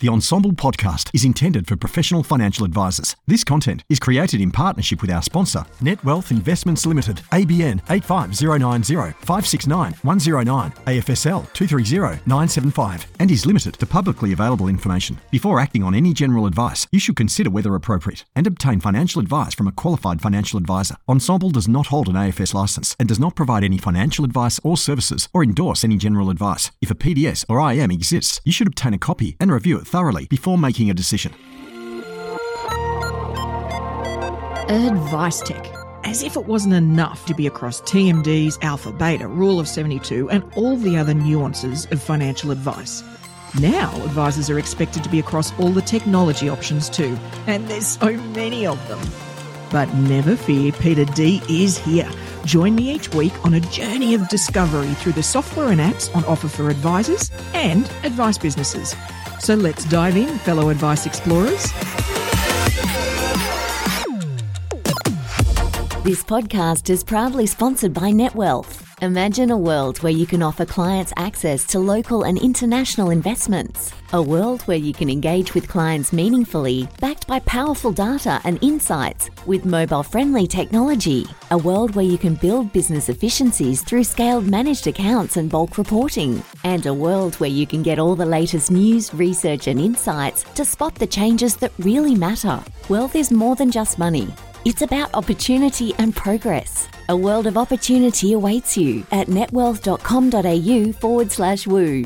The Ensombl podcast is intended for professional financial advisors. This content is created in partnership with our sponsor, Netwealth Investments Limited, ABN 85090 569 109, AFSL 230 975, and is limited to publicly available information. Before acting on any general advice, you should consider whether appropriate and obtain financial advice from a qualified financial advisor. Ensombl does not hold an AFS license and does not provide any financial advice or services or endorse any general advice. If a PDS or IM exists, you should obtain a copy and review it thoroughly before making a decision. Advice Tech. As if it wasn't enough to be across TMDs, Alpha, Beta, Rule of 72, and all the other nuances of financial advice. Now, advisors are expected to be across all the technology options too, and there's so many of them. But never fear, Peita D is here. Join me each week on a journey of discovery through the software and apps on offer for advisors and advice businesses. So let's dive in, fellow advice explorers. This podcast is proudly sponsored by Netwealth. Imagine a world where you can offer clients access to local and international investments. A world where you can engage with clients meaningfully, backed by powerful data and insights with mobile friendly technology. A world where you can build business efficiencies through scaled managed accounts and bulk reporting. And a world where you can get all the latest news, research, and insights to spot the changes that really matter. Wealth is more than just money. It's about opportunity and progress. A world of opportunity awaits you at netwealth.com.au forward slash woo.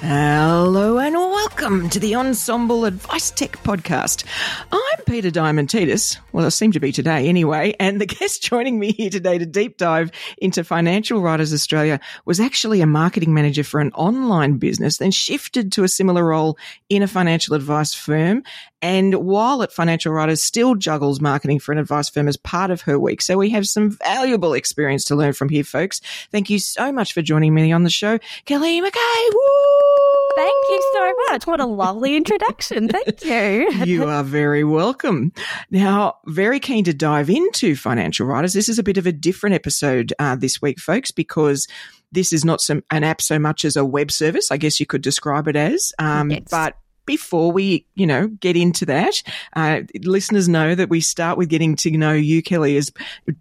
Hello and welcome to the Ensombl Advice Tech Podcast. I'm Peita Diamantidis. Well, I seem to be today anyway. And the guest joining me here today to deep dive into Financial Writers Australia was actually a marketing manager for an online business, then shifted to a similar role in a financial advice firm. And while at Financial Writers, still juggles marketing for an advice firm as part of her week. So we have some valuable experience to learn from here, folks. Thank you so much for joining me on the show. Kelly Mackay. Woo! Thank you so much. What a lovely introduction. Thank you. you are very welcome. Now, very keen to dive into Financial Writers. This is a bit of a different episode uh, this week, folks, because this is not some, an app so much as a web service. I guess you could describe it as. Um, Yes. But before we, you know, get into that, uh, listeners know that we start with getting to know you, Kelly, is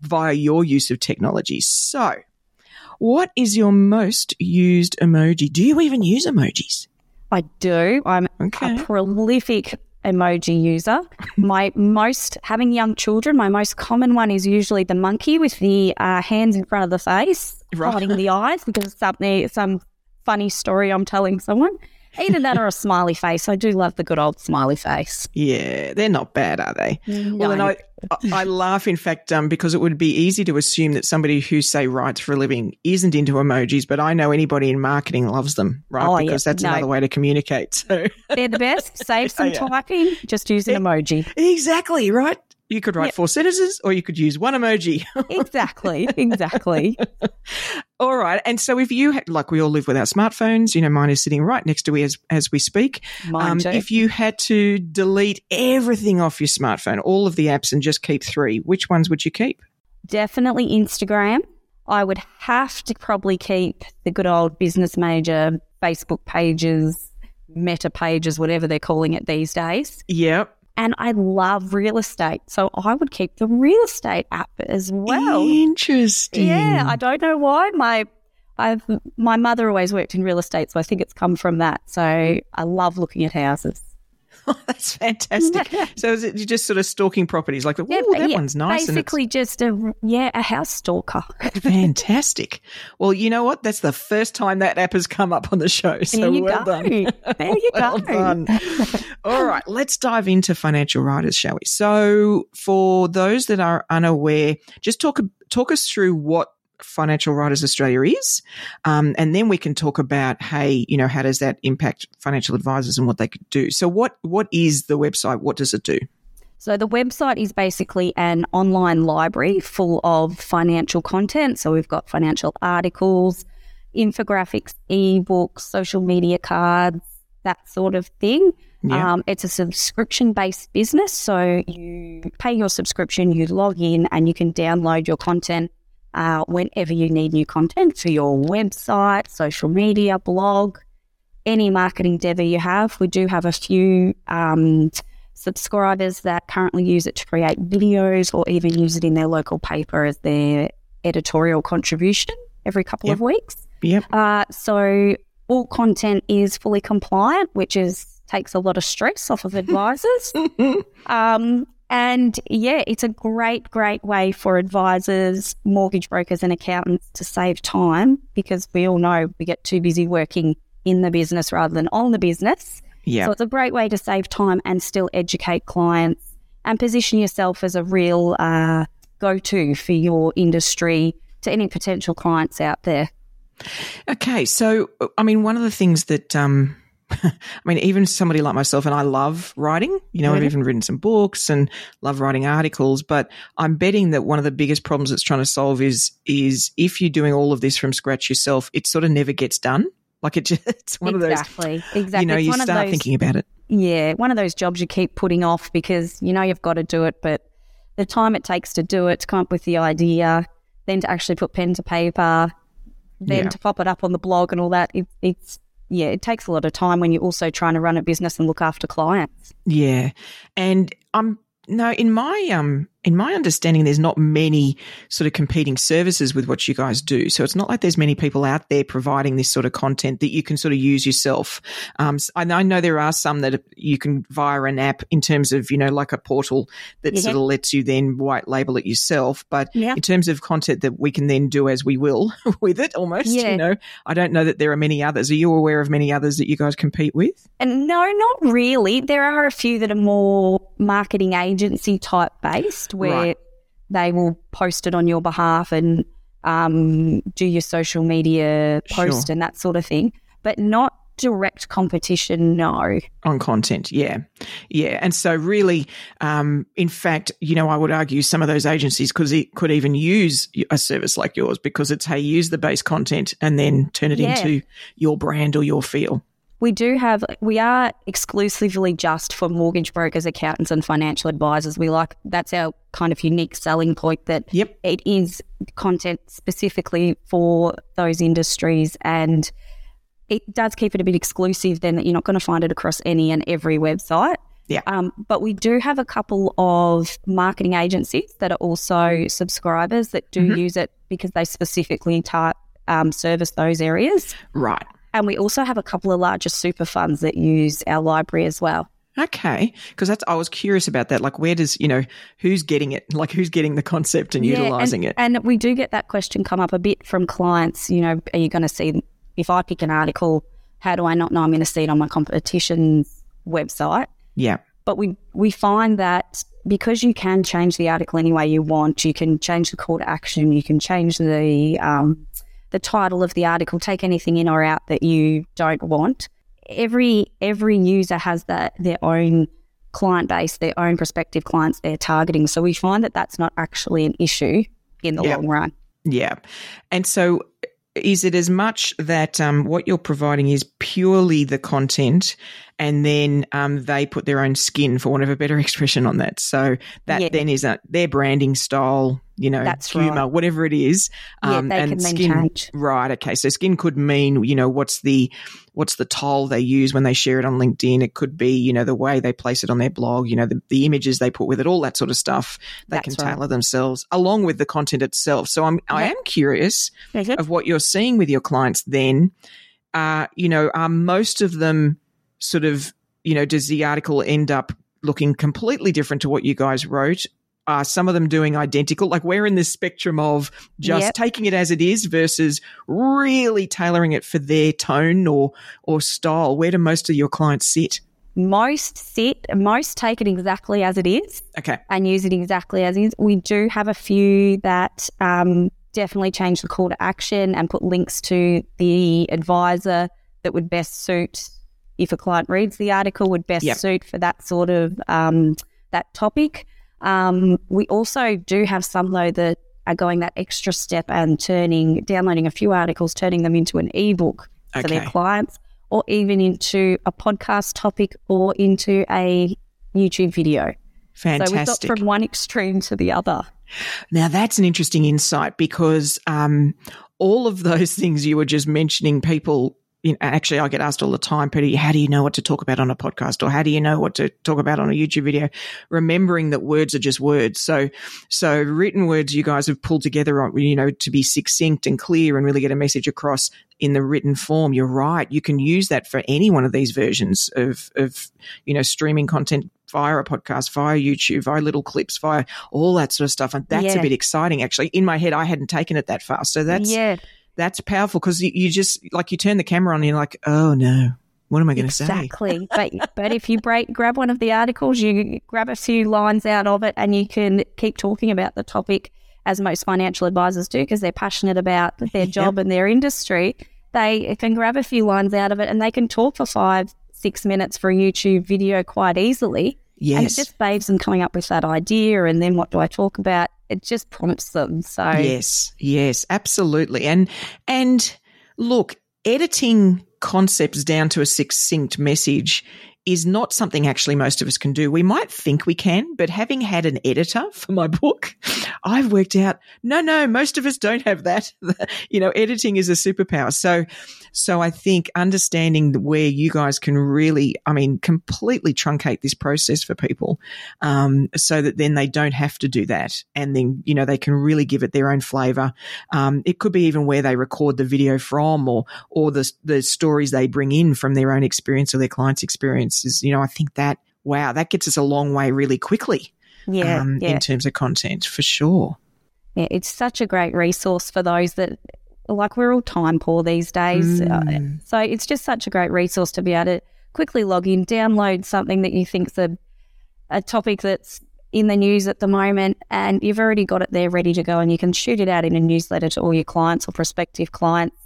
via your use of technology. So, what is your most used emoji? Do you even use emojis? I do. I'm Okay. a prolific emoji user. my most, having young children, my most common one is usually the monkey with the uh, hands in front of the face, Right. hiding the eyes because it's something, some funny story I'm telling someone. Either that or a smiley face. I do love the good old smiley face. Yeah, they're not bad, are they? No. Well, and I, I laugh, in fact, um, because it would be easy to assume that somebody who, say, writes for a living isn't into emojis, but I know anybody in marketing loves them, right? Oh, yeah. because that's No. another way to communicate. So, They're the best. Save some Yeah. typing. Just use an emoji. exactly, right? You could write Yep. four sentences or you could use one emoji. Exactly. Exactly. all right. And so, if you, had, like, we all live with our smartphones, you know, mine is sitting right next to me as, as we speak. Mine Um, too. if you had to delete everything off your smartphone, all of the apps, and just keep three, which ones would you keep? definitely Instagram. I would have to probably keep the good old business major, Facebook pages, meta pages, whatever they're calling it these days. Yep. And I love real estate. So I would keep the real estate app as well. Interesting. Yeah, I don't know why. My I've my mother always worked in real estate, so I think it's come from that. So mm. I love looking at houses. Oh, that's fantastic. so is it you're just sort of stalking properties like, oh, Yeah, that yeah, one's nice. Basically, just a yeah, a house stalker. fantastic. Well, you know what? That's the first time that app has come up on the show. So well go. done. There you well go. done. All right, let's dive into financial writers, shall we? So, for those that are unaware, just talk talk us through what Financial Writers Australia is, um, and then we can talk about, hey, you know, how does that impact financial advisors and what they could do? So, what what is the website? What does it do? So the website is basically an online library full of financial content. So we've got financial articles, infographics, ebooks, social media cards, that sort of thing. Yeah. Um, it's a subscription based business. So you pay your subscription, you log in, and you can download your content uh, whenever you need new content for your website, social media, blog, any marketing endeavor you have. We do have a few um, subscribers that currently use it to create videos or even use it in their local paper as their editorial contribution every couple Yep. of weeks. Yep. Uh, so all content is fully compliant, which is takes a lot of stress off of advisors. um, and yeah, it's a great, great way for advisors, mortgage brokers, and accountants to save time because we all know we get too busy working in the business rather than on the business. Yeah. So it's a great way to save time and still educate clients and position yourself as a real uh, go to for your industry to any potential clients out there. Okay, so I mean, one of the things that um, I mean, even somebody like myself, and I love writing. You know, I've Mhm. even written some books and love writing articles. But I'm betting that one of the biggest problems it's trying to solve is is if you're doing all of this from scratch yourself, it sort of never gets done. Like it just, it's one of those. exactly, exactly. You know, It's you start those- thinking about it. Yeah, one of those jobs you keep putting off because you know you've got to do it, but the time it takes to do it, to come up with the idea, then to actually put pen to paper, then Yeah. to pop it up on the blog and all that, it, it's yeah, it takes a lot of time when you're also trying to run a business and look after clients. Yeah, and I'm no in my um in my understanding, there's not many sort of competing services with what you guys do. So it's not like there's many people out there providing this sort of content that you can sort of use yourself. Um, I know there are some that you can via an app in terms of you know like a portal that Yeah. sort of lets you then white label it yourself. But Yeah. in terms of content that we can then do as we will with it, almost, Yeah. you know, I don't know that there are many others. Are you aware of many others that you guys compete with? And no, not really. There are a few that are more marketing agency type based where Right. they will post it on your behalf and um, do your social media post Sure. and that sort of thing, but not direct competition. No. on content yeah yeah and so really um, in fact you know i would argue some of those agencies could, e- could even use a service like yours because it's hey use the base content and then turn it Yeah. into your brand or your feel We do have, we are exclusively just for mortgage brokers, accountants, and financial advisors. We like, that's our kind of unique selling point that Yep. it is content specifically for those industries. And it does keep it a bit exclusive, then that you're not going to find it across any and every website. Yeah. Um, but we do have a couple of marketing agencies that are also subscribers that do Mhm. use it because they specifically tar- um, service those areas. right And we also have a couple of larger super funds that use our library as well. okay because that's i was curious about that like where does you know who's getting it like who's getting the concept and utilizing and, it And we do get that question come up a bit from clients. You know, are you going to see if I pick an article? How do I not know I'm going to see it on my competition's website? yeah But we we find that because you can change the article any way you want, you can change the call to action, you can change the um, the title of the article, take anything in or out that you don't want. Every every user has that their own client base, their own prospective clients they're targeting. So we find that that's not actually an issue in the Yeah. long run. Yeah. And so is it as much that um, what you're providing is purely the content and then um, they put their own skin, for want of a better expression, on that? So that Yeah. then is a, their branding style, you know, That's humor, right. whatever it is. Yeah, Um, they and skin, change. Right. Okay. So skin could mean, you know, what's the what's the toll they use when they share it on LinkedIn? It could be, you know, the way they place it on their blog, you know, the, the images they put with it, all that sort of stuff. They That's can right. tailor themselves along with the content itself. So I'm I am curious of what you're seeing with your clients then. Uh, you know, are most of them sort of, you know, does the article end up looking completely different to what you guys wrote? Are some of them doing identical? Like we're in this spectrum of just Yep. taking it as it is versus really tailoring it for their tone or or style. Where do most of your clients sit? Most sit, most take it exactly as it is. Okay. and use it exactly as is. We do have a few that um, definitely change the call to action and put links to the advisor that would best suit if a client reads the article would best Yep. suit for that sort of um, that topic. Um, we also do have some though that are going that extra step and turning downloading a few articles, turning them into an ebook for their clients, or even into a podcast topic or into a YouTube video. Fantastic. So we've got from one extreme to the other. Now that's an interesting insight because um, all of those things you were just mentioning, people you know, actually, I get asked all the time, Peita, how do you know what to talk about on a podcast or how do you know what to talk about on a YouTube video? Remembering that words are just words. So, so written words you guys have pulled together, uh, you know, to be succinct and clear and really get a message across in the written form. You're right. You can use that for any one of these versions of, of, you know, streaming content via a podcast, via YouTube, via little clips, via all that sort of stuff. And that's yeah. a bit exciting, actually. In my head, I hadn't taken it that far. So that's, yeah that's powerful because you, you, just like you turn the camera on and you're like, oh no, what am I going to exactly. say? Exactly. but but if you break grab one of the articles, you grab a few lines out of it, and you can keep talking about the topic as most financial advisors do because they're passionate about their job yep. and their industry. They can grab a few lines out of it, and they can talk for five, six minutes for a YouTube video quite easily. Yes. And it just saves them coming up with that idea, and then what do I talk about? It just prompts them. So yes, yes, absolutely. And and look, editing concepts down to a succinct message is not something actually most of us can do. We might think we can, but having had an editor for my book, I've worked out, no, no, most of us don't have that. you know, editing is a superpower. So, so I think understanding where you guys can really, I mean, completely truncate this process for people, um, so that then they don't have to do that. And then, you know, they can really give it their own flavor. Um, it could be even where they record the video from or, or the, the stories they bring in from their own experience or their client's experiences. You know, I think that, wow, that gets us a long way really quickly. Yeah, um, yeah. in terms of content for sure. Yeah, it's such a great resource for those that like we're all time poor these days. Uh, mm. Uh, so it's just such a great resource to be able to quickly log in, download something that you think's a, a topic that's in the news at the moment, and you've already got it there ready to go, and you can shoot it out in a newsletter to all your clients or prospective clients.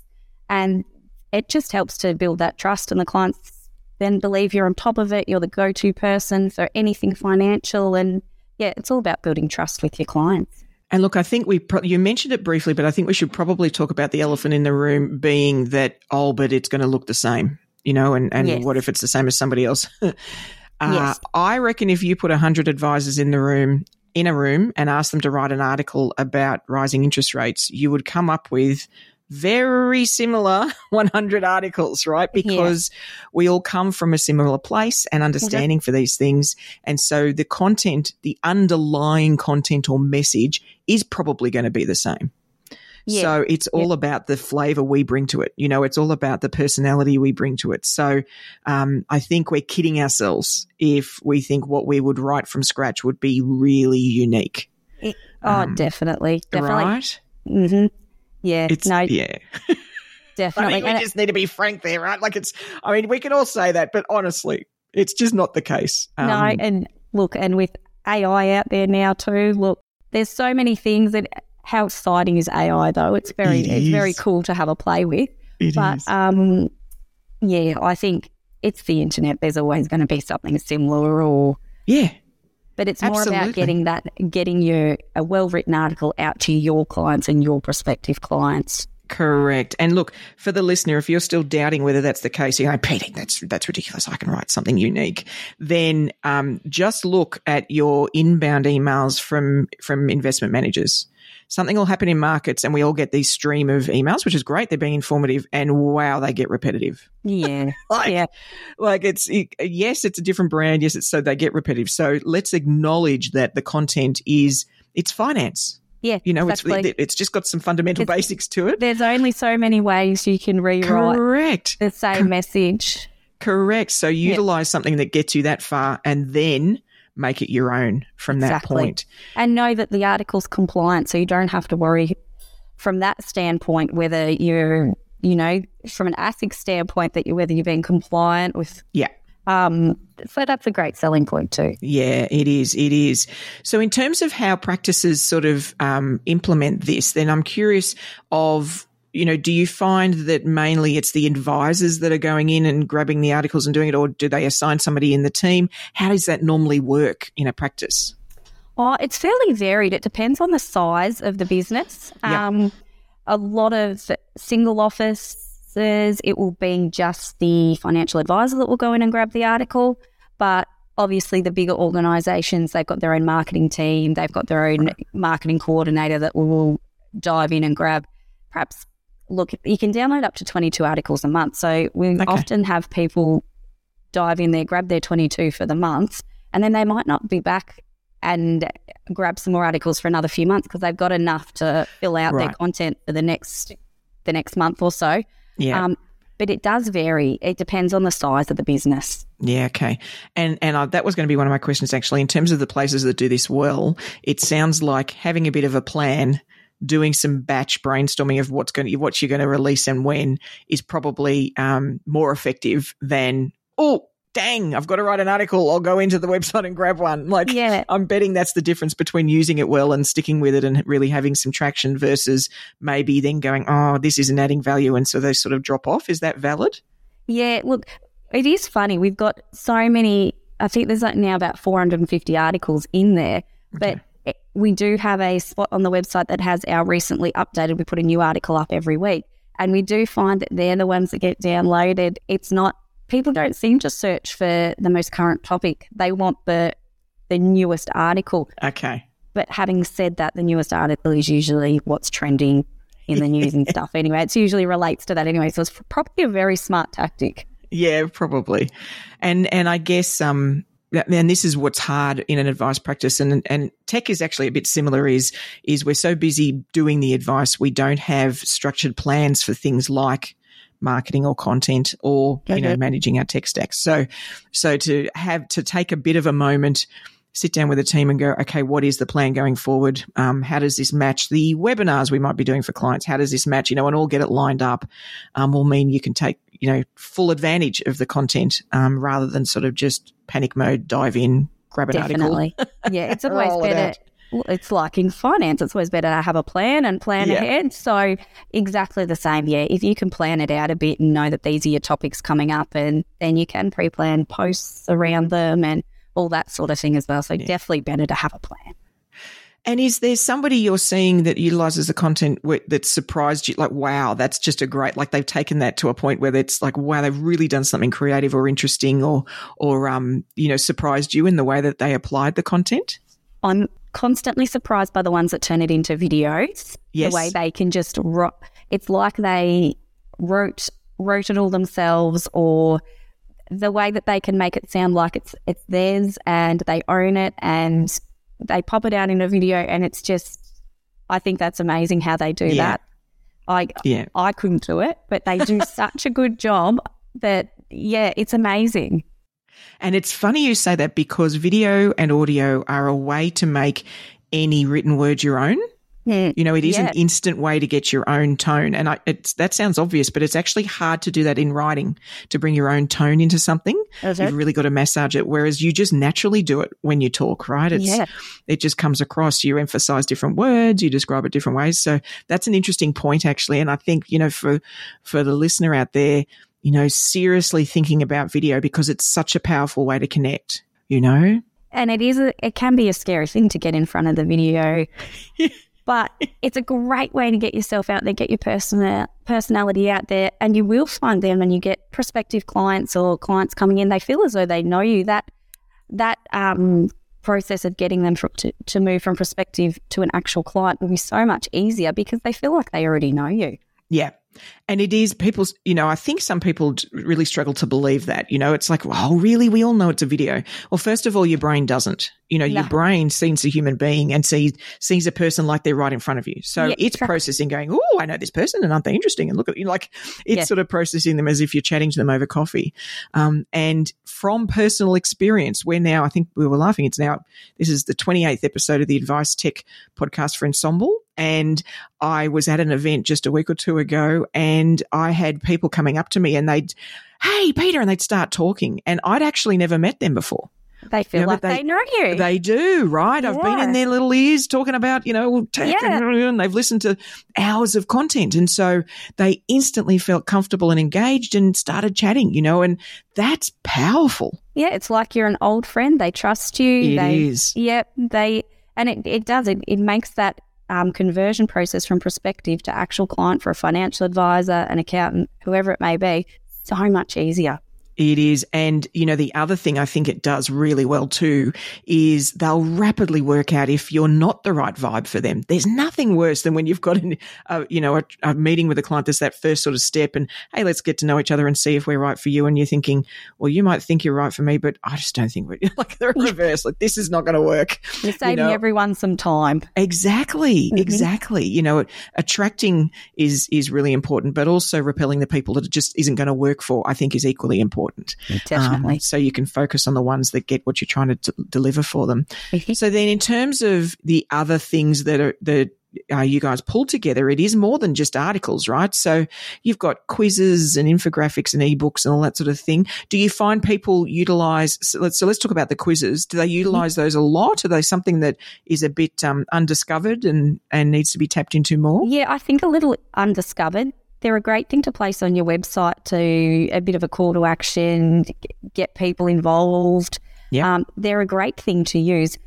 And it just helps to build that trust, and the clients then believe you're on top of it. You're the go to person for anything financial. And yeah, it's all about building trust with your clients. And look, I think we pro- you mentioned it briefly, but I think we should probably talk about the elephant in the room being that oh, but it's going to look the same, you know, and and yes. what if it's the same as somebody else? uh, yes. I reckon if you put hundred advisors in the room in a room and ask them to write an article about rising interest rates, you would come up with very similar 100 articles, right? Because yeah. we all come from a similar place and understanding for these things. And so the content, the underlying content or message is probably going to be the same. Yeah. So it's all yeah. about the flavor we bring to it. You know, it's all about the personality we bring to it. So um, I think we're kidding ourselves if we think what we would write from scratch would be really unique. It, oh, um, definitely, definitely. Right? Mm-hmm. Yeah, it's, no, yeah. definitely. I mean, we just need to be frank there, right? Like it's, I mean, we can all say that, but honestly, it's just not the case. Um, no, and look, and with AI out there now too, look, there's so many things that how exciting is AI though? It's very, it it's very cool to have a play with. It but is. um, yeah, I think it's the internet. There's always going to be something similar, or yeah, but it's more Absolutely. about getting that, getting your a well written article out to your clients and your prospective clients. Correct. And look, for the listener, if you're still doubting whether that's the case, you're going, Peita, that's that's ridiculous. I can write something unique. Then um, just look at your inbound emails from from investment managers something will happen in markets and we all get these stream of emails, which is great. They're being informative and wow, they get repetitive. Yeah. like, yeah. Like it's, it, yes, it's a different brand. Yes, it's so they get repetitive. So let's acknowledge that the content is, it's finance. Yeah, you know, exactly. it's it's just got some fundamental it's, basics to it. There's only so many ways you can rewrite Correct. the same message. Correct. So utilize something that gets you that far, and then make it your own from exactly. that point. And know that the article's compliant, so you don't have to worry from that standpoint whether you're, you know, from an ASIC standpoint that you whether you're being compliant with. Yeah. Um, so that's a great selling point too. Yeah, it is. It is. So, in terms of how practices sort of um, implement this, then I'm curious of you know, do you find that mainly it's the advisors that are going in and grabbing the articles and doing it, or do they assign somebody in the team? How does that normally work in a practice? Oh, it's fairly varied. It depends on the size of the business. Yeah. Um, a lot of single offices, it will be just the financial advisor that will go in and grab the article. But obviously, the bigger organizations, they've got their own marketing team, they've got their own marketing coordinator that will dive in and grab perhaps look, you can download up to 22 articles a month. So we okay. often have people dive in there, grab their 22 for the month, and then they might not be back and grab some more articles for another few months because they've got enough to fill out right. their content for the next the next month or so. Yeah. Um, but it does vary. It depends on the size of the business. Yeah, okay. And and uh, that was going to be one of my questions actually. In terms of the places that do this well, it sounds like having a bit of a plan, doing some batch brainstorming of what's going to what you're going to release and when is probably um, more effective than oh dang, I've got to write an article. I'll go into the website and grab one. Like, yeah. I'm betting that's the difference between using it well and sticking with it and really having some traction versus maybe then going, oh, this isn't adding value. And so they sort of drop off. Is that valid? Yeah. Look, it is funny. We've got so many, I think there's like now about 450 articles in there, okay. We do have a spot on the website that has our recently updated. We put a new article up every week. And we do find that they're the ones that get downloaded. It's not people don't seem to search for the most current topic. They want the the newest article. Okay. But having said that, the newest article is usually what's trending in the news and stuff anyway. It usually relates to that anyway. So it's probably a very smart tactic. Yeah, probably. And and I guess um and this is what's hard in an advice practice and and tech is actually a bit similar is is we're so busy doing the advice we don't have structured plans for things like marketing or content or okay. you know managing our tech stacks. So so to have to take a bit of a moment sit down with a team and go, okay, what is the plan going forward? Um, how does this match the webinars we might be doing for clients? How does this match, you know, and all get it lined up um, will mean you can take, you know, full advantage of the content um, rather than sort of just panic mode, dive in, grab an Definitely. article. yeah, it's always better it's like in finance, it's always better to have a plan and plan yeah. ahead. So, exactly the same. Yeah. If you can plan it out a bit and know that these are your topics coming up, and then you can pre plan posts around them and all that sort of thing as well. So, yeah. definitely better to have a plan. And is there somebody you're seeing that utilizes the content that surprised you? Like, wow, that's just a great, like they've taken that to a point where it's like, wow, they've really done something creative or interesting or, or, um, you know, surprised you in the way that they applied the content? I'm constantly surprised by the ones that turn it into videos. Yes. The way they can just ro- it's like they wrote wrote it all themselves or the way that they can make it sound like it's it's theirs and they own it and they pop it out in a video and it's just I think that's amazing how they do yeah. that. I yeah. I couldn't do it, but they do such a good job that yeah, it's amazing. And it's funny you say that because video and audio are a way to make any written word your own. Mm, you know, it is yeah. an instant way to get your own tone. And I, it's, that sounds obvious, but it's actually hard to do that in writing to bring your own tone into something. You've really got to massage it. Whereas you just naturally do it when you talk, right? It's, yeah. it just comes across. You emphasize different words, you describe it different ways. So that's an interesting point, actually. And I think, you know, for, for the listener out there, you know, seriously thinking about video because it's such a powerful way to connect, you know? And it is, a, it can be a scary thing to get in front of the video, but it's a great way to get yourself out there, get your personal personality out there, and you will find them when you get prospective clients or clients coming in, they feel as though they know you. That, that, um, process of getting them from, to, to move from prospective to an actual client will be so much easier because they feel like they already know you. Yeah, and it is people's, you know, I think some people really struggle to believe that, you know, it's like, oh, really? We all know it's a video. Well, first of all, your brain doesn't, you know, no. your brain sees a human being and sees, sees a person like they're right in front of you. So yeah, it's processing going, oh, I know this person and aren't they interesting? And look at you, like it's yeah. sort of processing them as if you're chatting to them over coffee. Um, and from personal experience, we're now, I think we were laughing. It's now, this is the 28th episode of the Advice Tech podcast for Ensombl. And I was at an event just a week or two ago and I had people coming up to me and they'd, Hey, Peita, and they'd start talking. And I'd actually never met them before. They feel you know, like they, they, know you. They do, right? Yeah. I've been in their little ears talking about, you know, tech yeah. and, they've listened to hours of content. And so they instantly felt comfortable and engaged and started chatting, you know, and that's powerful. Yeah, it's like you're an old friend. They trust you. It they, is. Yeah, they, and it, it does. It, it makes that um, conversion process from prospective to actual client for a financial advisor, an accountant, whoever it may be, so much easier. It is. And, you know, the other thing I think it does really well too is they'll rapidly work out if you're not the right vibe for them. There's nothing worse than when you've got, an, a, you know, a, a meeting with a client. There's that first sort of step and, hey, let's get to know each other and see if we're right for you. And you're thinking, well, you might think you're right for me, but I just don't think we're like the reverse. Like this is not going to work. You're saving you know? everyone some time. Exactly. Mm-hmm. Exactly. You know, attracting is, is really important, but also repelling the people that it just isn't going to work for, I think is equally important important. Definitely. Um, so you can focus on the ones that get what you're trying to d- deliver for them. so then, in terms of the other things that are that uh, you guys pull together, it is more than just articles, right? So you've got quizzes and infographics and ebooks and all that sort of thing. Do you find people utilize? So let's, so let's talk about the quizzes. Do they utilize mm-hmm. those a lot? Are they something that is a bit um, undiscovered and and needs to be tapped into more? Yeah, I think a little undiscovered they're a great thing to place on your website to a bit of a call to action, get people involved. Yeah. Um, they're a great thing to use,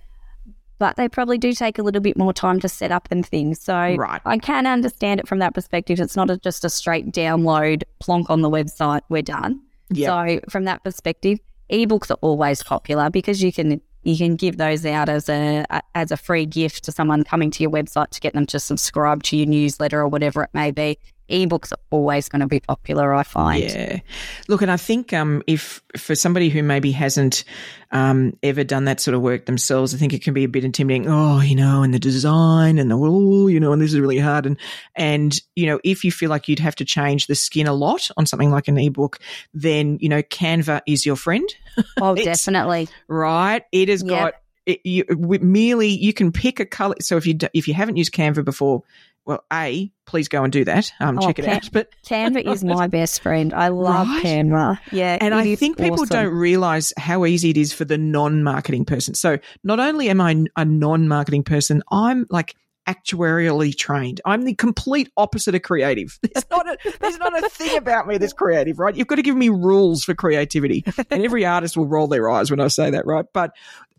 but they probably do take a little bit more time to set up and things. So right. I can understand it from that perspective. It's not a, just a straight download, plonk on the website, we're done. Yep. So from that perspective, ebooks are always popular because you can you can give those out as a as a free gift to someone coming to your website to get them to subscribe to your newsletter or whatever it may be ebooks are always going to be popular, I find. Yeah. Look, and I think um, if for somebody who maybe hasn't um, ever done that sort of work themselves, I think it can be a bit intimidating. Oh, you know, and the design and the, oh, you know, and this is really hard. And, and, you know, if you feel like you'd have to change the skin a lot on something like an ebook, then, you know, Canva is your friend. Oh, definitely. Right. It has yep. got, it, you, merely you can pick a color. So if you if you haven't used Canva before, well, a please go and do that. Um, oh, check it Can- out. But Canva is my best friend. I love right? Canva. Yeah, and I think people awesome. don't realize how easy it is for the non-marketing person. So not only am I a non-marketing person, I'm like actuarially trained. I'm the complete opposite of creative. There's not a, there's not a thing about me that's creative, right? You've got to give me rules for creativity. And every artist will roll their eyes when I say that, right? But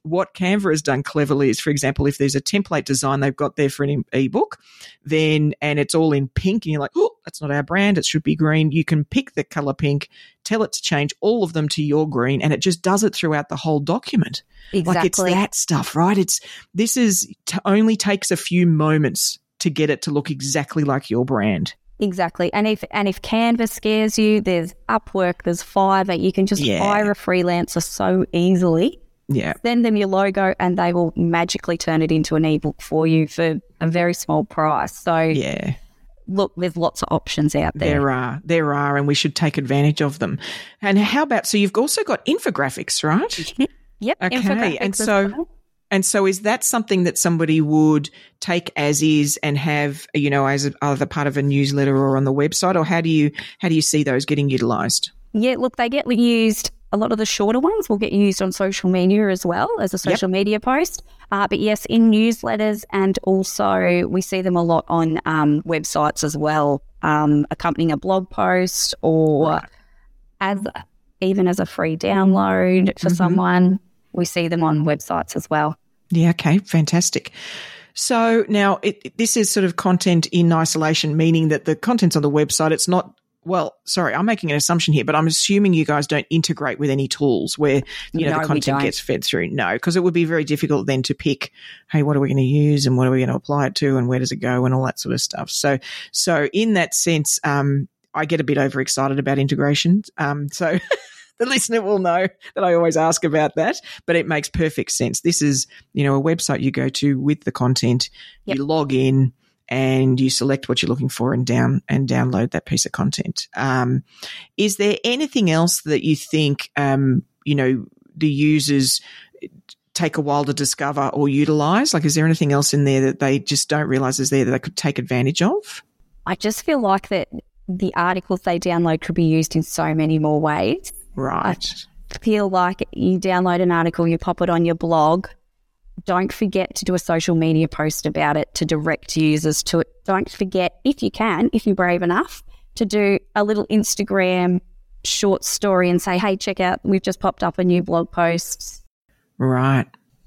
what Canva has done cleverly is, for example, if there's a template design they've got there for an ebook, then and it's all in pink, and you're like, oh, that's not our brand, it should be green. You can pick the color pink, tell it to change all of them to your green, and it just does it throughout the whole document. Exactly. Like it's that stuff, right? It's this is t- only takes a few moments to get it to look exactly like your brand. Exactly. And if and if Canva scares you, there's Upwork, there's Fiverr. You can just yeah. hire a freelancer so easily yeah. Send them your logo and they will magically turn it into an ebook for you for a very small price. So, yeah. Look, there's lots of options out there. There are. There are, and we should take advantage of them. And how about so you've also got infographics, right? yep. Okay. And so well. and so is that something that somebody would take as is and have, you know, as a, either part of a newsletter or on the website, or how do you how do you see those getting utilized? Yeah, look, they get used a lot of the shorter ones will get used on social media as well as a social yep. media post. Uh, but yes, in newsletters and also we see them a lot on um, websites as well, um, accompanying a blog post or right. as even as a free download for mm-hmm. someone. We see them on websites as well. Yeah. Okay. Fantastic. So now it, this is sort of content in isolation, meaning that the content's on the website. It's not well, sorry, I'm making an assumption here, but I'm assuming you guys don't integrate with any tools where you know no, the content gets fed through. No, because it would be very difficult then to pick, hey, what are we going to use and what are we going to apply it to and where does it go and all that sort of stuff. So, so in that sense, um, I get a bit overexcited about integration. Um, so. the listener will know that I always ask about that, but it makes perfect sense. This is, you know, a website you go to with the content, yep. you log in, and you select what you're looking for and down and download that piece of content. Um, is there anything else that you think um, you know the users take a while to discover or utilize? Like, is there anything else in there that they just don't realize is there that they could take advantage of? I just feel like that the articles they download could be used in so many more ways. Right. I feel like you download an article, you pop it on your blog, don't forget to do a social media post about it to direct users to it. Don't forget, if you can, if you're brave enough, to do a little Instagram short story and say, hey, check out, we've just popped up a new blog post. Right.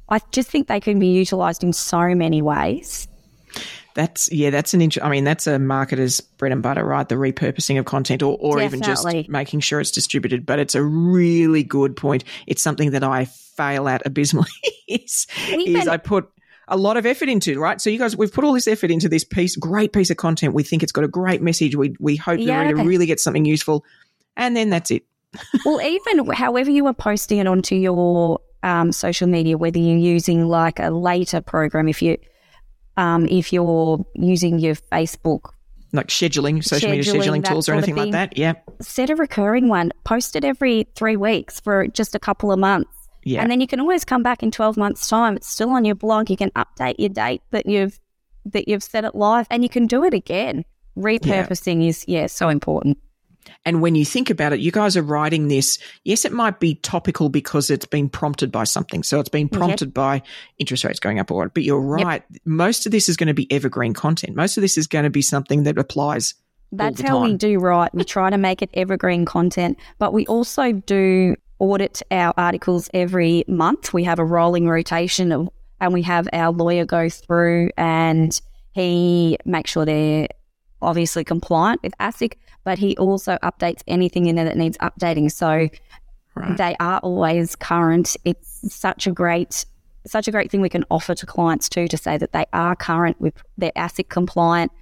I just think they can be utilized in so many ways. That's yeah, that's an int- I mean, that's a marketer's bread and butter, right? The repurposing of content, or or even just making sure it's distributed. But it's a really good point. It's something that I fail at abysmally. is, Even- is I put a lot of effort into right. So you guys, we've put all this effort into this piece, great piece of content. We think it's got a great message. We we hope the Yeah. reader really gets something useful, and then that's it. well, even however you are posting it onto your um, social media, whether you're using like a later program, if you um, if you're using your Facebook, Like scheduling, social media Scheduling, scheduling tools or anything like that. Yeah, set a recurring one, post it every three weeks for just a couple of months. yeah. And then you can always come back in 12 months' time. It's still on your blog. You can update your date that you've that you've set it live and you can do it again. Repurposing is yeah, so important. And when you think about it, you guys are writing this. Yes, it might be topical because it's been prompted by something. So it's been prompted by interest rates going up or what. But you're right. Most of this is going to be evergreen content. Most of this is going to be something that applies. That's the how we do right. We try to make it evergreen content, but we also do audit our articles every month. We have a rolling rotation of, and we have our lawyer go through and he makes sure they're obviously compliant with ASIC, but he also updates anything in there that needs updating. So Right. they are always current. It's such a great such a great thing we can offer to clients too to say that they are current with they're ASIC compliant.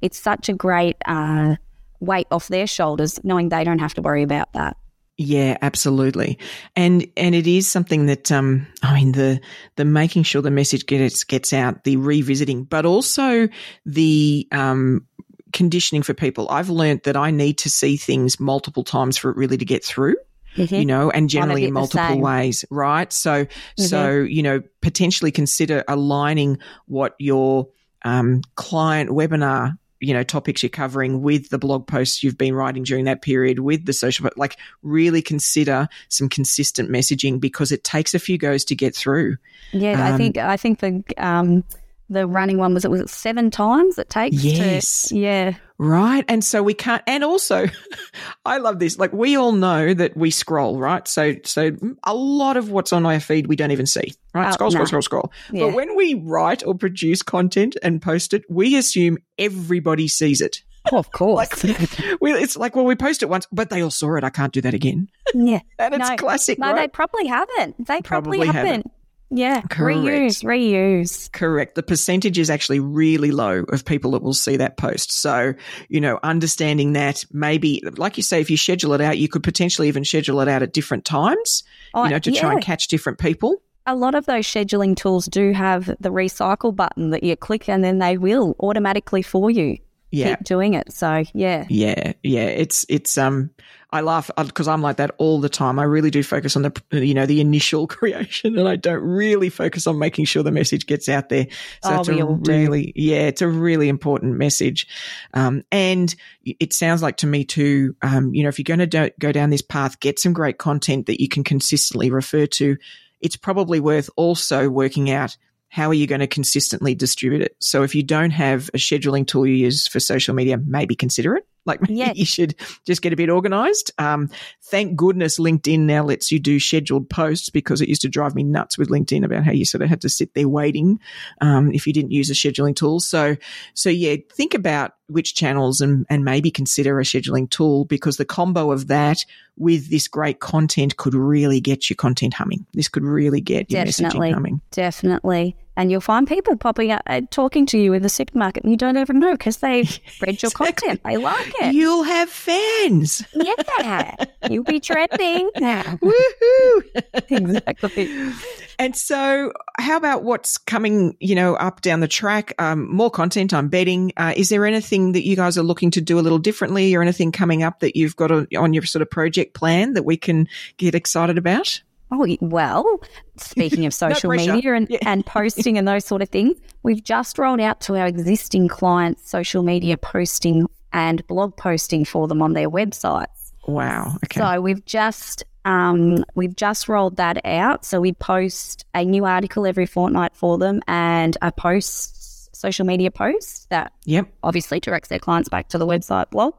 It's such a great uh, weight off their shoulders knowing they don't have to worry about that. Yeah, absolutely. And and it is something that um I mean the the making sure the message gets gets out, the revisiting, but also the um conditioning for people. I've learned that I need to see things multiple times for it really to get through. you know, and generally in multiple ways, right? So, so you know, potentially consider aligning what your um, client webinar, you know, topics you're covering with the blog posts you've been writing during that period, with the social, but like really consider some consistent messaging because it takes a few goes to get through. Yeah, I Um, think I think the um, the running one was it was it seven times it takes. to- Yes. yeah. Right. And so we can't, and also I love this. Like we all know that we scroll, right? So, so a lot of what's on our feed, we don't even see, right? Oh, scroll, scroll, no. scroll, scroll. Yeah. But when we write or produce content and post it, we assume everybody sees it. Oh, of course. We, it's like, well, we post it once, but they all saw it. I can't do that again. yeah. And it's No, classic, No, they probably haven't. They probably, Probably haven't. haven't. Yeah. Correct. Reuse, reuse. Correct. The percentage is actually really low of people that will see that post. So, you know, understanding that maybe, like you say, if you schedule it out, you could potentially even schedule it out at different times, Oh, you know, to try and catch different people. a lot of those scheduling tools do have the recycle button that you click and then they will automatically for you Yeah. keep doing it. So yeah. Yeah, yeah, it's it's um I laugh because I'm like that all the time. I really do focus on the you know the initial creation, and I don't really focus on making sure the message gets out there. So Oh, it's we a all do. really yeah, it's a really important message. Um, and it sounds like to me too. Um, you know, if you're going to go down this path, get some great content that you can consistently refer to. It's probably worth also working out how are you going to consistently distribute it? So if you don't have a scheduling tool you use for social media, maybe consider it. Like maybe Yeah. you should just get a bit organized. Um, thank goodness LinkedIn now lets you do scheduled posts because it used to drive me nuts with LinkedIn about how you sort of had to sit there waiting um, if you didn't use a scheduling tool. So, so yeah, think about which channels and, and maybe consider a scheduling tool because the combo of that with this great content could really get your content humming. This could really get your Definitely. messaging humming. Definitely. And you'll find people popping up uh, talking to you in the supermarket and you don't even know because they've read your Exactly. content. They like it. You'll have fans. yeah. You'll be trending. Woohoo! exactly. And so, how about what's coming, you know, up down the track? Um, more content, I'm betting. Uh, is there anything that you guys are looking to do a little differently or anything coming up that you've got on, on your sort of project plan that we can get excited about? Oh, well, speaking of social pressure. media and, Yeah. and posting and those sort of things, we've just rolled out to our existing clients social media posting and blog posting for them on their websites. Wow. Okay. So we've just um, we've just rolled that out. So we post a new article every fortnight for them and a post social media post that yep. obviously directs their clients back to the website blog.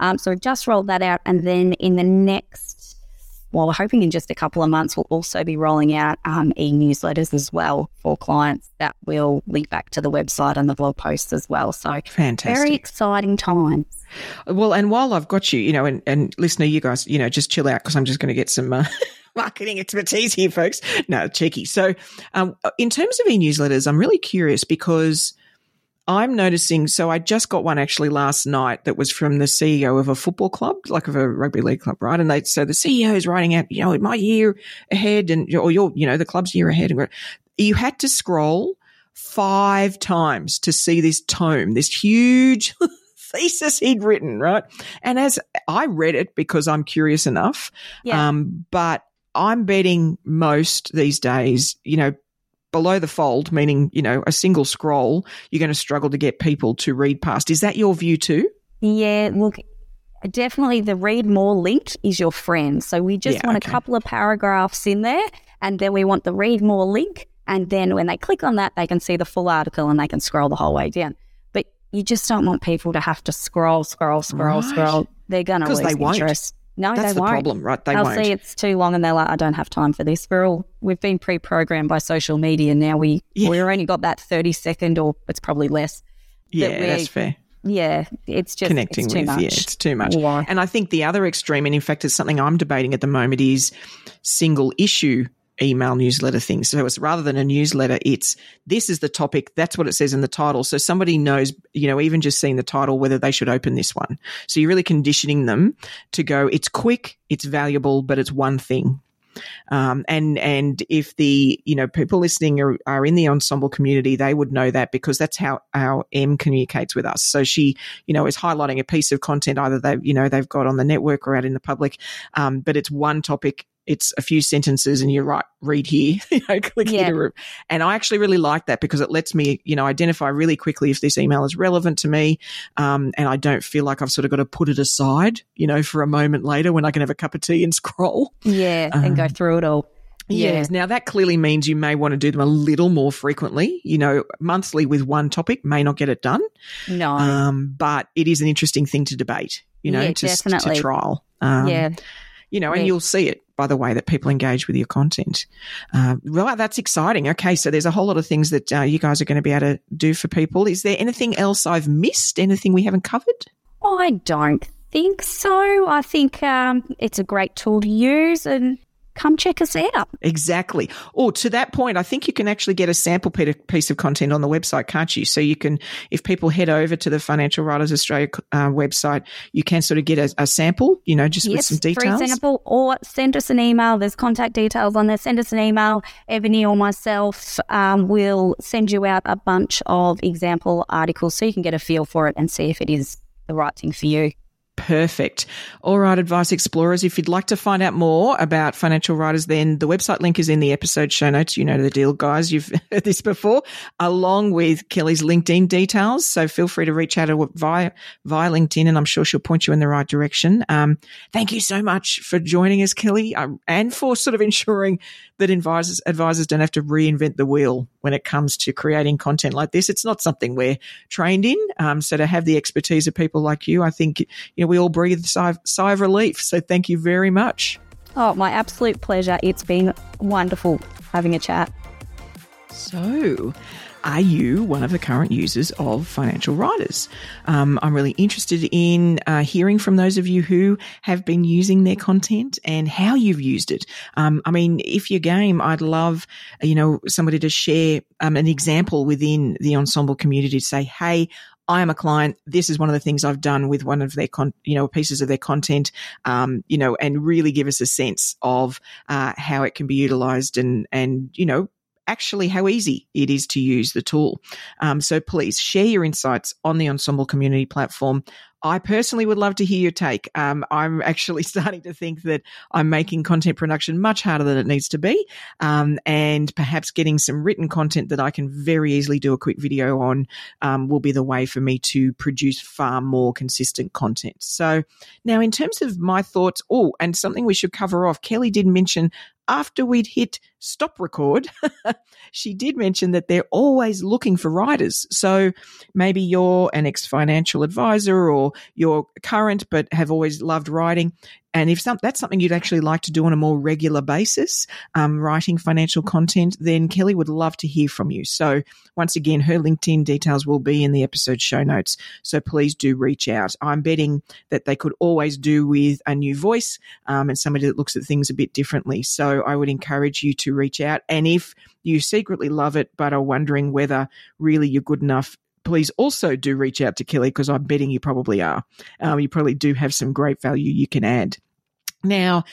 Um, so we've just rolled that out, and then in the next well, we're hoping in just a couple of months, we'll also be rolling out um, e newsletters as well for clients that will link back to the website and the blog posts as well. So, fantastic. Very exciting times. Well, and while I've got you, you know, and, and listener, you guys, you know, just chill out because I'm just going to get some. Uh, marketing expertise here, folks. No, cheeky. So, um, in terms of e newsletters, I'm really curious because I'm noticing. So, I just got one actually last night that was from the CEO of a football club, like of a rugby league club, right? And they so the CEO is writing out, you know, my year ahead, and or your, you know, the club's year ahead, and you had to scroll five times to see this tome, this huge. thesis he'd written, right? And as I read it because I'm curious enough, yeah. um, but I'm betting most these days, you know, below the fold, meaning, you know, a single scroll, you're going to struggle to get people to read past. Is that your view too? Yeah, look, definitely the read more link is your friend. So we just yeah, want okay. a couple of paragraphs in there and then we want the read more link. And then when they click on that, they can see the full article and they can scroll the whole way down. But you just don't want people to have to scroll, scroll, scroll, right. scroll. They're going to lose they interest. No, That's they the won't. problem, right? They They'll won't. see it's too long and they're like, I don't have time for this. We're all we've been pre-programmed by social media. Now we yeah. we're only got that thirty second, or it's probably less. Yeah, that that's fair. Yeah, it's just connecting it's with. Much. Yeah, it's too much. And I think the other extreme, and in fact, it's something I'm debating at the moment, is single issue email newsletter thing. So it's rather than a newsletter, it's this is the topic. That's what it says in the title. So somebody knows, you know, even just seeing the title, whether they should open this one. So you're really conditioning them to go, it's quick, it's valuable, but it's one thing. Um, and and if the you know people listening are, are in the Ensombl community, they would know that because that's how our M communicates with us. So she you know is highlighting a piece of content either they you know they've got on the network or out in the public, um, but it's one topic it's a few sentences and you're right, read here, you know, click yeah. here. And I actually really like that because it lets me, you know, identify really quickly if this email is relevant to me. Um, and I don't feel like I've sort of got to put it aside, you know, for a moment later when I can have a cup of tea and scroll. Yeah. Um, and go um, through it all. Yeah. Yes. Now that clearly means you may want to do them a little more frequently. You know, monthly with one topic may not get it done. No. Um, but it is an interesting thing to debate, you know, yeah, to, definitely. to trial. Um, yeah. You know, and you'll see it by the way that people engage with your content. Uh, well, that's exciting. Okay, so there's a whole lot of things that uh, you guys are going to be able to do for people. Is there anything else I've missed? Anything we haven't covered? I don't think so. I think um, it's a great tool to use, and come check us out. Exactly. Or to that point, I think you can actually get a sample piece of content on the website, can't you? So you can, if people head over to the Financial Writers Australia uh, website, you can sort of get a, a sample, you know, just yes, with some details. For example, or send us an email. There's contact details on there. Send us an email. Ebony or myself um, will send you out a bunch of example articles so you can get a feel for it and see if it is the right thing for you. Perfect. All right, Advice Explorers, if you'd like to find out more about financial writers, then the website link is in the episode show notes. You know the deal, guys. You've heard this before, along with Kelly's LinkedIn details. So feel free to reach out via, via LinkedIn and I'm sure she'll point you in the right direction. Um, thank you so much for joining us, Kelly, um, and for sort of ensuring that advisors, advisors don't have to reinvent the wheel when it comes to creating content like this. It's not something we're trained in. Um, so to have the expertise of people like you, I think, you know, we all breathe a sigh, sigh of relief. So thank you very much. Oh, my absolute pleasure. It's been wonderful having a chat. So, are you one of the current users of financial writers? Um, I'm really interested in uh, hearing from those of you who have been using their content and how you've used it. Um, I mean, if you're game, I'd love, you know, somebody to share um, an example within the Ensombl community to say, hey, I am a client. This is one of the things I've done with one of their, con- you know, pieces of their content, um, you know, and really give us a sense of uh, how it can be utilized and and you know actually how easy it is to use the tool. Um, so please share your insights on the Ensombl community platform. I personally would love to hear your take. Um, I'm actually starting to think that I'm making content production much harder than it needs to be, um, and perhaps getting some written content that I can very easily do a quick video on um, will be the way for me to produce far more consistent content. So, now in terms of my thoughts, oh, and something we should cover off, Kelly did mention after we'd hit stop record, she did mention that they're always looking for writers. So maybe you're an ex financial advisor or you're current but have always loved writing. And if some, that's something you'd actually like to do on a more regular basis, um, writing financial content, then Kelly would love to hear from you. So once again, her LinkedIn details will be in the episode show notes. So please do reach out. I'm betting that they could always do with a new voice um, and somebody that looks at things a bit differently. So I would encourage you to reach out. And if you secretly love it, but are wondering whether really you're good enough please also do reach out to Kelly because I'm betting you probably are. Um, you probably do have some great value you can add. Now,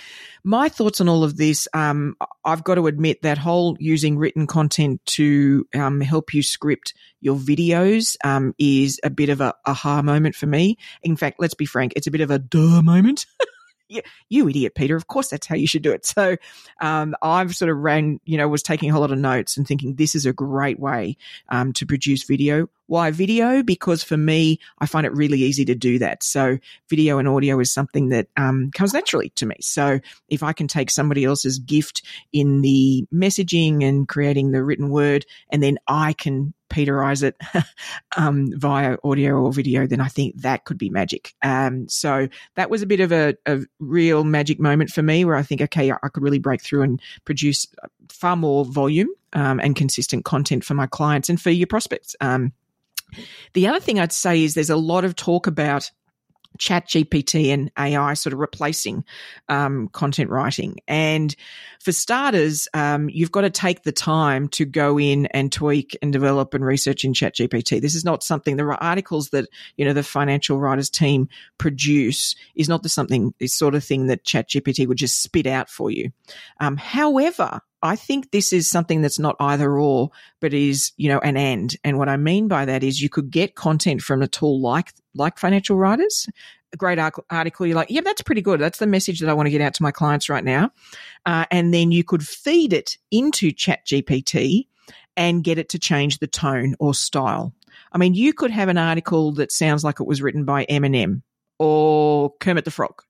my thoughts on all of this, um, I've got to admit that whole using written content to um, help you script your videos um, is a bit of a aha moment for me. In fact, let's be frank, it's a bit of a duh moment. you, you idiot, Peita. Of course, that's how you should do it. So, um, I've sort of ran, you know, was taking a lot of notes and thinking this is a great way um, to produce video. Why video? Because for me, I find it really easy to do that. So, video and audio is something that um, comes naturally to me. So, if I can take somebody else's gift in the messaging and creating the written word, and then I can Peterize it um, via audio or video, then I think that could be magic. Um, so that was a bit of a, a, real magic moment for me where I think, okay, I could really break through and produce far more volume um, and consistent content for my clients and for your prospects. Um, the other thing I'd say is there's a lot of talk about ChatGPT and ai sort of replacing um, content writing. And for starters um, you've got to take the time to go in and tweak and develop and research in ChatGPT this is not something the articles that you know the financial writers team produce is not the something this sort of thing that ChatGPT would just spit out for you. Um, however I think this is something that's not either or, but is, you know, an and. And what I mean by that is you could get content from a tool like, like financial writers. A great article, you're like, yeah, that's pretty good. That's the message that I want to get out to my clients right now. Uh, and then you could feed it into ChatGPT and get it to change the tone or style. I mean, you could have an article that sounds like it was written by Eminem or Kermit the Frog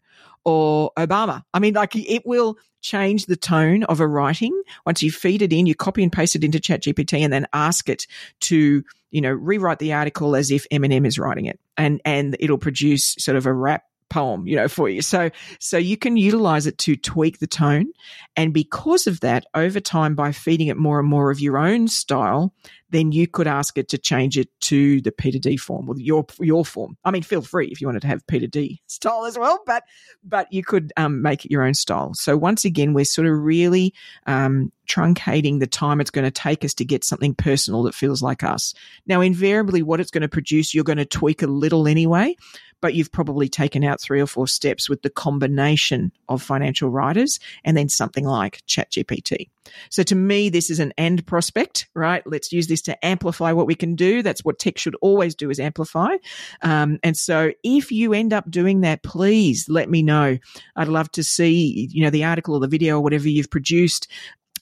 or Obama. I mean, like it will change the tone of a writing once you feed it in, you copy and paste it into ChatGPT and then ask it to, you know, rewrite the article as if Eminem is writing it. And and it'll produce sort of a rap poem, you know, for you. So, so you can utilize it to tweak the tone. And because of that, over time, by feeding it more and more of your own style, then you could ask it to change it to the Peita D form or your your form. I mean, feel free if you wanted to have Peita D style as well, but but you could um, make it your own style. So once again, we're sort of really um, truncating the time it's going to take us to get something personal that feels like us. Now, invariably, what it's going to produce, you're going to tweak a little anyway but you've probably taken out three or four steps with the combination of financial writers and then something like ChatGPT. So to me, this is an end prospect, right? Let's use this to amplify what we can do. That's what tech should always do is amplify. Um, and so if you end up doing that, please let me know. I'd love to see, you know, the article or the video or whatever you've produced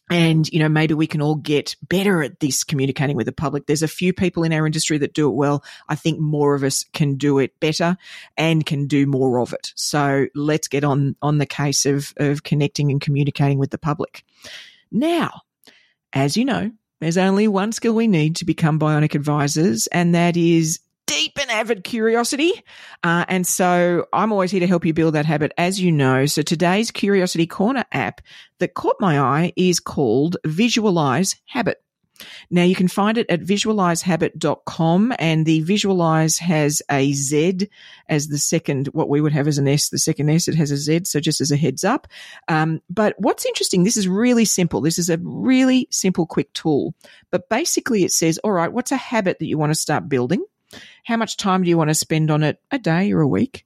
and you know maybe we can all get better at this communicating with the public. There's a few people in our industry that do it well. I think more of us can do it better and can do more of it. So let's get on on the case of of connecting and communicating with the public. Now as you know there's only one skill we need to become bionic advisors and that is deep and avid curiosity. Uh, and so I'm always here to help you build that habit, as you know. So today's Curiosity Corner app that caught my eye is called Visualize Habit. Now you can find it at visualizehabit.com and the visualize has a Z as the second, what we would have as an S, the second S, it has a Z. So just as a heads up. Um, but what's interesting, this is really simple. This is a really simple, quick tool, but basically it says, all right, what's a habit that you want to start building? How much time do you want to spend on it? A day or a week?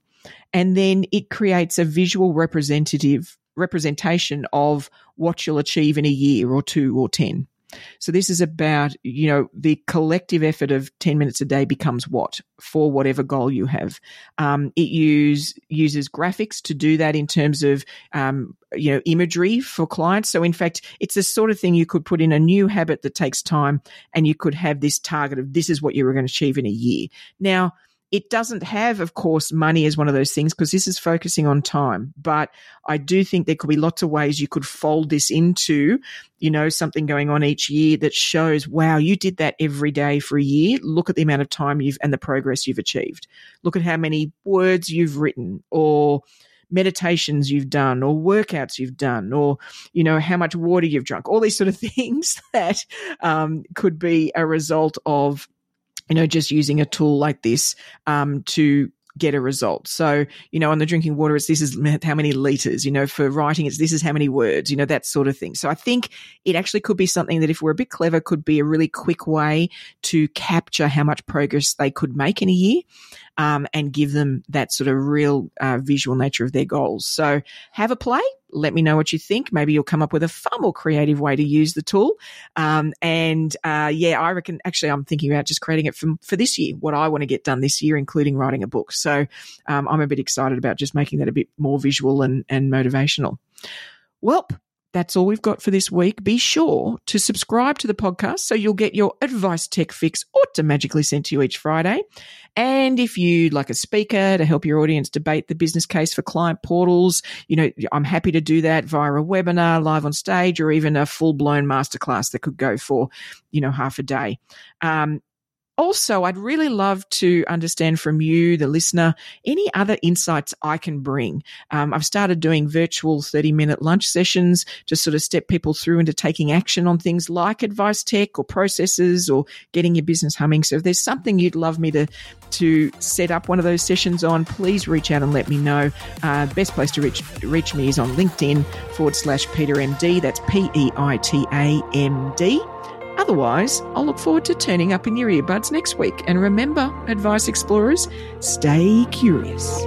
And then it creates a visual representative representation of what you'll achieve in a year or two or 10. So this is about, you know, the collective effort of 10 minutes a day becomes what for whatever goal you have. Um, it use, uses graphics to do that in terms of, um, you know, imagery for clients. So in fact, it's the sort of thing you could put in a new habit that takes time and you could have this target of this is what you were going to achieve in a year. Now, it doesn't have, of course, money as one of those things because this is focusing on time. But I do think there could be lots of ways you could fold this into, you know, something going on each year that shows, wow, you did that every day for a year. Look at the amount of time you've and the progress you've achieved. Look at how many words you've written or meditations you've done or workouts you've done or you know how much water you've drunk all these sort of things that um, could be a result of you know just using a tool like this um, to get a result. So, you know, on the drinking water, it's this is how many liters, you know, for writing, it's this is how many words, you know, that sort of thing. So I think it actually could be something that if we're a bit clever, could be a really quick way to capture how much progress they could make in a year um, and give them that sort of real uh, visual nature of their goals. So have a play. Let me know what you think. Maybe you'll come up with a far more creative way to use the tool. Um, and uh, yeah, I reckon actually I'm thinking about just creating it for, for this year, what I want to get done this year, including writing a book. So um, I'm a bit excited about just making that a bit more visual and, and motivational. Well, that's all we've got for this week. Be sure to subscribe to the podcast so you'll get your advice tech fix automatically sent to you each Friday. And if you'd like a speaker to help your audience debate the business case for client portals, you know, I'm happy to do that via a webinar, live on stage, or even a full blown masterclass that could go for, you know, half a day. Um, also, I'd really love to understand from you, the listener, any other insights I can bring. Um, I've started doing virtual 30 minute lunch sessions to sort of step people through into taking action on things like advice tech or processes or getting your business humming. So if there's something you'd love me to, to set up one of those sessions on, please reach out and let me know. Uh, best place to reach, reach me is on LinkedIn forward slash Peita MD. That's P E I T A M D. Otherwise, I'll look forward to turning up in your earbuds next week. And remember, Advice Explorers, stay curious.